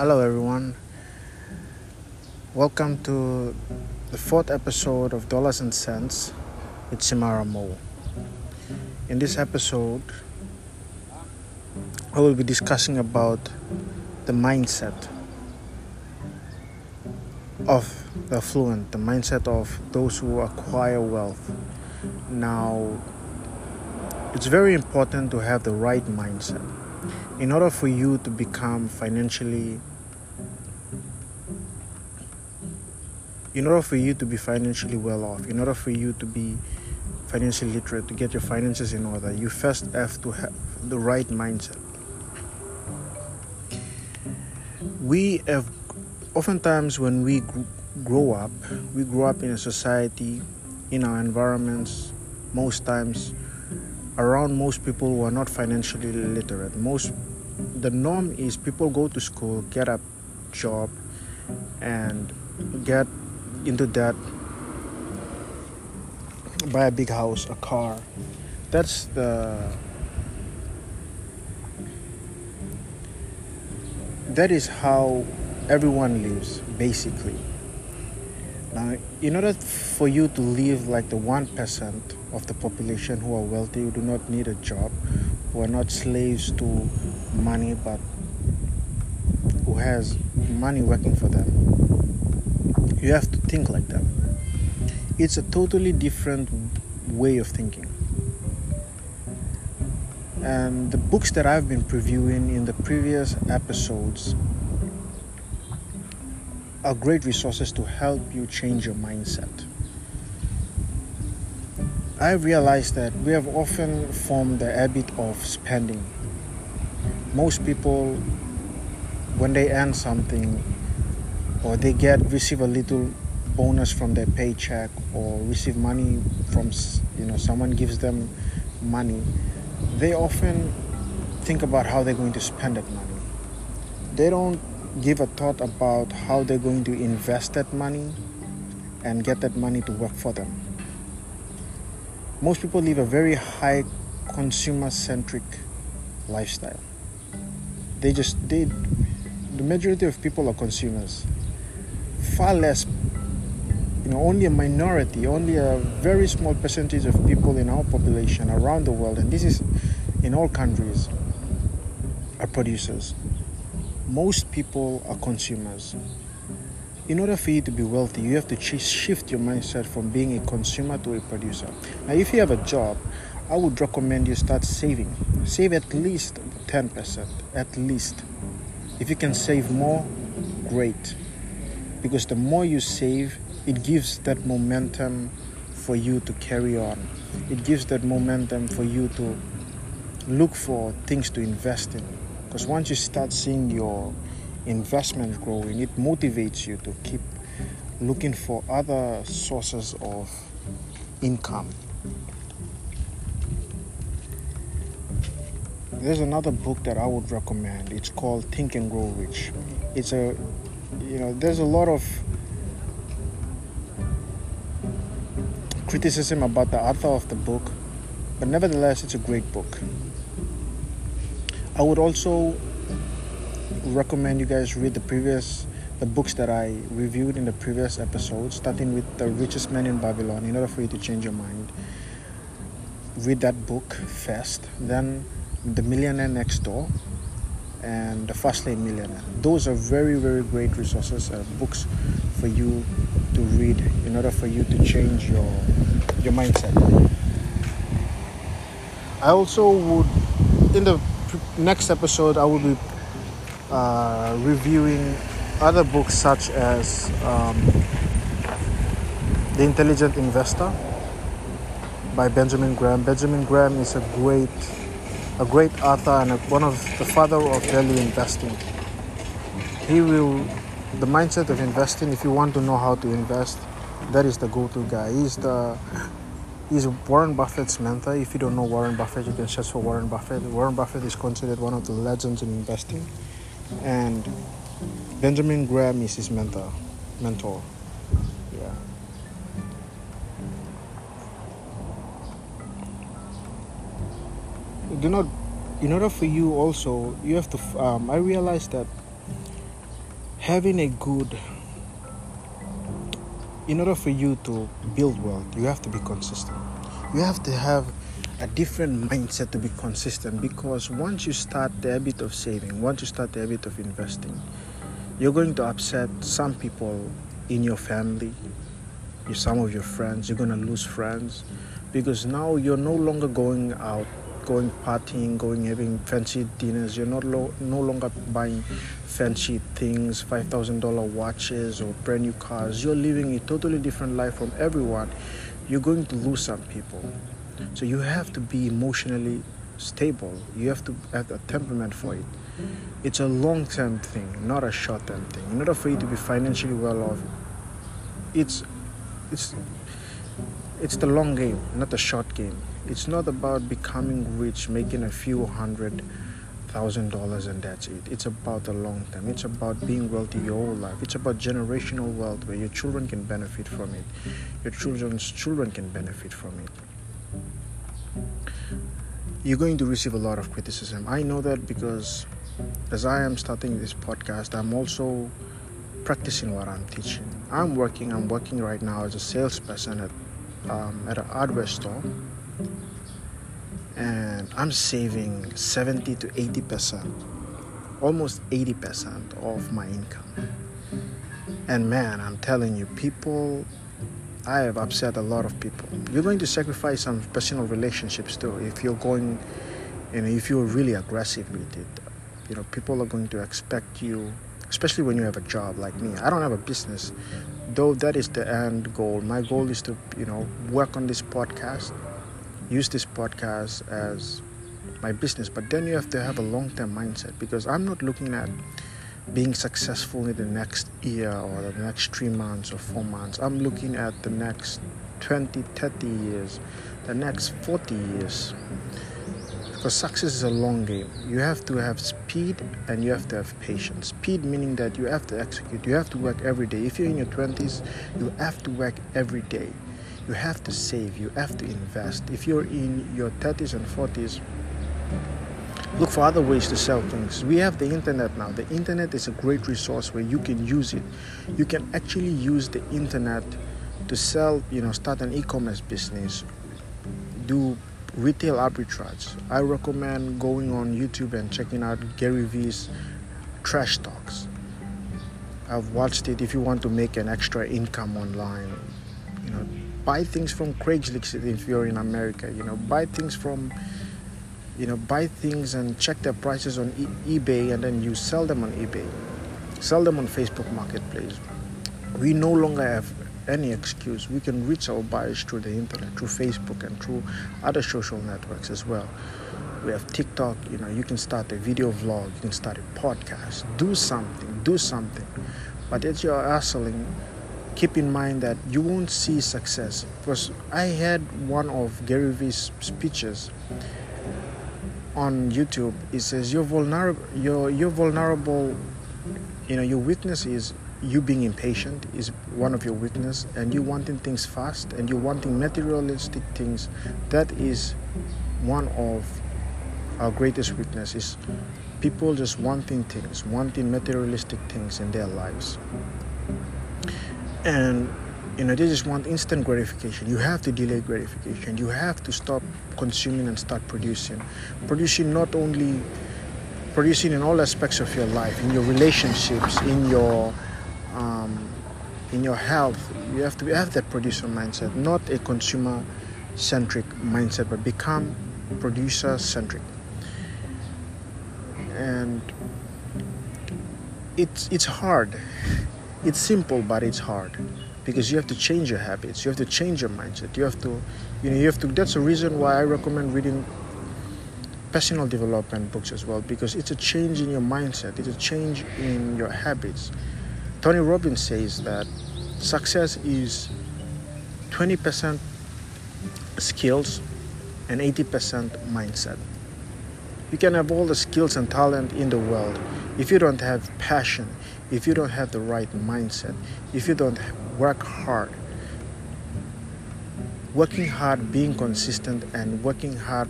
Hello, everyone. Welcome to the fourth episode of Dollars and Cents with Simara Mo. In this episode, I will be discussing about the mindset of the affluent, the mindset of those who acquire wealth. Now, it's very important to have the right mindset in order for you to become financially in order for you to be financially well off in order for you to be financially literate to get your finances in order you first have to have the right mindset. We have oftentimes when we grow up we grow up in a society in our environments most times around most people who are not financially literate. Most the norm is people go to school get a job and get into debt buy a big house a car that's the that is how everyone lives basically now in order for you to live like the 1% of the population who are wealthy, who do not need a job, who are not slaves to money, but who has money working for them. You have to think like that. It's a totally different way of thinking. And the books that I've been previewing in the previous episodes are great resources to help you change your mindset. I realized that we have often formed the habit of spending. Most people, when they earn something or they get receive a little bonus from their paycheck or receive money from you know someone gives them money, they often think about how they're going to spend that money. They don't give a thought about how they're going to invest that money and get that money to work for them. Most people live a very high consumer centric lifestyle. They just they the majority of people are consumers far less you know only a minority only a very small percentage of people in our population around the world and this is in all countries are producers most people are consumers in order for you to be wealthy, you have to shift your mindset from being a consumer to a producer. Now, if you have a job, I would recommend you start saving. Save at least 10%, at least. If you can save more, great. Because the more you save, it gives that momentum for you to carry on. It gives that momentum for you to look for things to invest in. Because once you start seeing your investment growing, it motivates you to keep looking for other sources of income. There's another book that I would recommend. It's called Think and Grow Rich. It's a, you know, there's a lot of criticism about the author of the book, but nevertheless, it's a great book. I would also recommend you guys read the previous the books that I reviewed in the previous episode, starting with The Richest Man in Babylon, in order for you to change your mind. Read that book first, then The Millionaire Next Door and The Fast Lane Millionaire. Those are very, very great resources, uh, books for you to read in order for you to change your your mindset. I also would, in the next episode, I will be uh, reviewing other books such as um, The Intelligent Investor by Benjamin Graham. Benjamin Graham is a great, a great author and a, one of the father of value investing. He will, the mindset of investing. If you want to know how to invest, that is the go-to guy. He's the He's Warren Buffett's mentor. If you don't know Warren Buffett, you can search for Warren Buffett. Warren Buffett is considered one of the legends in investing and Benjamin Graham is his mentor. Mentor. Do not. In order for you also, you have to. Um, I realized that having a good in order for you to build wealth you have to be consistent you have to have a different mindset to be consistent because once you start the habit of saving once you start the habit of investing you're going to upset some people in your family some of your friends you're going to lose friends because now you're no longer going out going partying going having fancy dinners. You're not lo- no longer buying fancy things $5000 watches or brand new cars. You're living a totally different life from everyone. You're going to lose some people. So you have to be emotionally stable. You have to have a temperament for it. It's a long-term thing not a short-term thing. In order for you to be financially well off. It's it's it's the long game, not the short game. It's not about becoming rich, making a few hundred thousand dollars and that's it. It's about the long term. It's about being wealthy your whole life. It's about generational wealth where your children can benefit from it. Your children's children can benefit from it. You're going to receive a lot of criticism. I know that because as I am starting this podcast, I'm also practicing what I'm teaching. I'm working. I'm working right now as a salesperson at um, at an hardware store, and I'm saving 70 to 80 percent, almost 80 percent of my income. And man, I'm telling you, people. I have upset a lot of people. You're going to sacrifice some personal relationships too if you're going, you know, if you're really aggressive with it. You know, people are going to expect you especially when you have a job like me. I don't have a business, though that is the end goal. My goal is to, you know, work on this podcast, use this podcast as my business, but then you have to have a long term mindset because I'm not looking at being successful in the next year or the next three months or four months. I'm looking at the next 20, 30 years, the next 40 years. Because success is a long game. You have to have speed and you have to have patience. Speed meaning that you have to execute, you have to work every day. If you're in your 20s, you have to work every day. You have to save, you have to invest. If you're in your 30s and 40s, look for other ways to sell things. We have the internet now. The internet is a great resource where you can use it. You can actually use the internet to sell, you know, start an e-commerce business, do retail arbitrage. I recommend going on YouTube and checking out Gary Vee's trash talks. I've watched it if you want to make an extra income online. You know, buy things from Craigslist if you're in America. You know, buy things from you know, buy things and check their prices on e- eBay and then you sell them on eBay. Sell them on Facebook Marketplace. We no longer have any excuse. We can reach our buyers through the internet, through Facebook, and through other social networks as well. We have TikTok. You know, you can start a video vlog. You can start a podcast. Do something. Do something. But as you're hustling, keep in mind that you won't see success. Because I had one of Gary Vee's speeches on YouTube. It says you're vulnerable. You're you're vulnerable. You know, your weakness is you being impatient is one of your weakness and you wanting things fast and you wanting materialistic things that is one of our greatest weakness is people just wanting things wanting materialistic things in their lives and you know they just want instant gratification you have to delay gratification you have to stop consuming and start producing producing not only producing in all aspects of your life in your relationships in your um, in your health, you have to have that producer mindset, not a consumer centric mindset, but become producer centric. And it's it's hard. It's simple, but it's hard because you have to change your habits. You have to change your mindset. You have to, you know, you have to. That's the reason why I recommend reading personal development books as well because it's a change in your mindset. It's a change in your habits Tony Robbins says that success is 20% skills and 80% mindset. You can have all the skills and talent in the world. If you don't have passion, if you don't have the right mindset, if you don't work hard, working hard, being consistent, and working hard,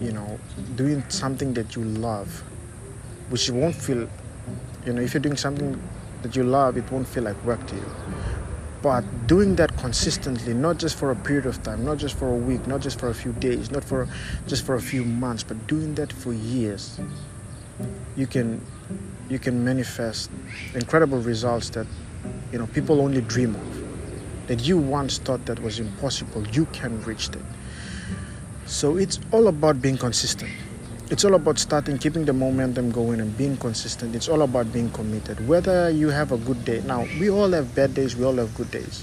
you know, doing something that you love, which you won't feel you know if you're doing something that you love it won't feel like work to you but doing that consistently not just for a period of time not just for a week not just for a few days not for just for a few months but doing that for years you can you can manifest incredible results that you know people only dream of. That you once thought that was impossible you can reach that. So it's all about being consistent it's all about starting keeping the momentum going and being consistent. It's all about being committed. Whether you have a good day now we all have bad days we all have good days.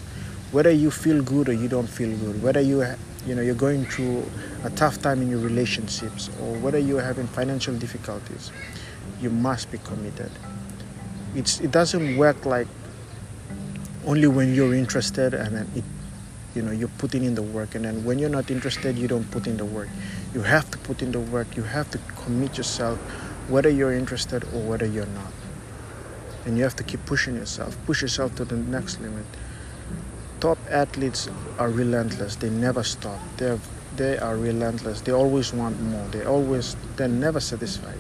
Whether you feel good or you don't feel good whether you you know you're going through a tough time in your relationships or whether you're having financial difficulties you must be committed. It's it doesn't work like only when you're interested and then it you know you're putting in the work. And then when you're not interested you don't put in the work you have to put in the work. You have to commit yourself whether you're interested or whether you're not. And you have to keep pushing yourself. Push yourself to the next limit. Top athletes are relentless. They never stop. They're they are relentless. They always want more. They always they're never satisfied.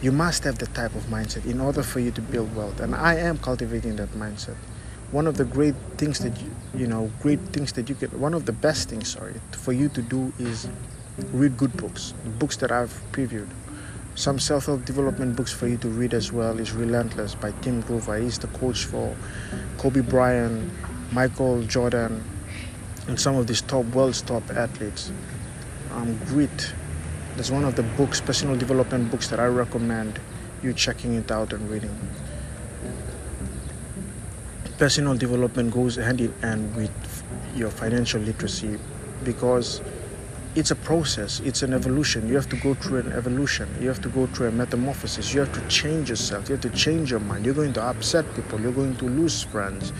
You must have the type of mindset in order for you to build wealth. And i am cultivating that mindset. One of the great things that you, you know great things that you can one of the best things sorry for you to do is read good books books that i've previewed. Some self-help development books for you to read as well is relentless by tim grover. He's the coach for kobe bryant michael jordan and some of these top world's top athletes. Um, grit that's one of the books personal development books that i recommend you checking it out and reading. Personal development goes hand in hand with your financial literacy because it's a process it's an evolution. You have to go through an evolution. You have to go through a metamorphosis. You have to change yourself. You have to change your mind. You're going to upset people. You're going to lose friends.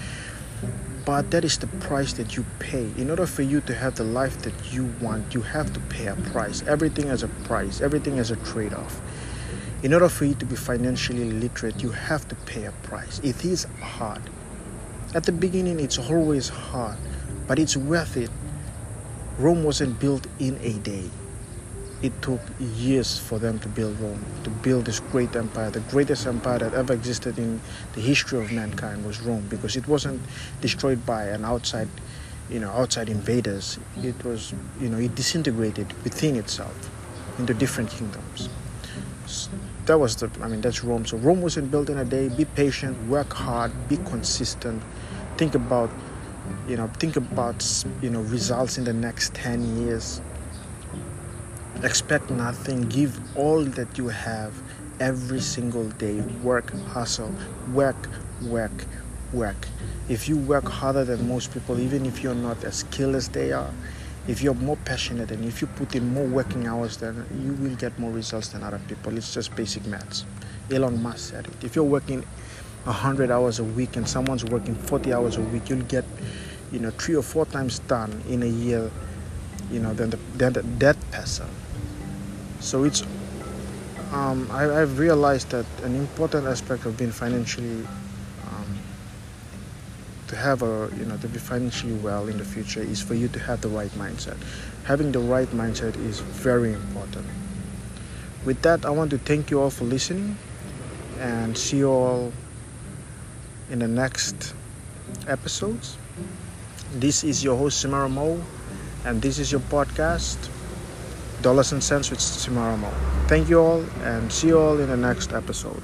But that is the price that you pay. In order for you to have the life that you want you have to pay a price. Everything has a price. Everything has a trade-off. In order for you to be financially literate you have to pay a price. It is hard. At the beginning, it's always hard, but it's worth it. Rome wasn't built in a day. It took years for them to build Rome, to build this great empire. The greatest empire that ever existed in the history of mankind was Rome because it wasn't destroyed by an outside, you know, outside invaders. It was, you know, it disintegrated within itself into different kingdoms that was the i mean that's rome so rome wasn't built in a day be patient work hard be consistent think about you know think about you know results in the next 10 years. Expect nothing. Give all that you have. Every single day. Work hustle. Work work work. If you work harder than most people even if you're not as skilled as they are if you're more passionate and if you put in more working hours then you will get more results than other people. It's just basic maths. Elon musk said it. If you're working 100 hours a week and someone's working 40 hours a week you'll get you know three or four times done in a year you know than the, than the, that person. So it's um, I, have realized that an important aspect of being financially to have a you know to be financially well in the future is for you to have the right mindset. Having the right mindset is very important. With that i want to thank you all for listening and see you all in the next episodes. This is your host Simara Mo and this is your podcast Dollars and Cents with Simara Mo thank you all and see you all in the next episode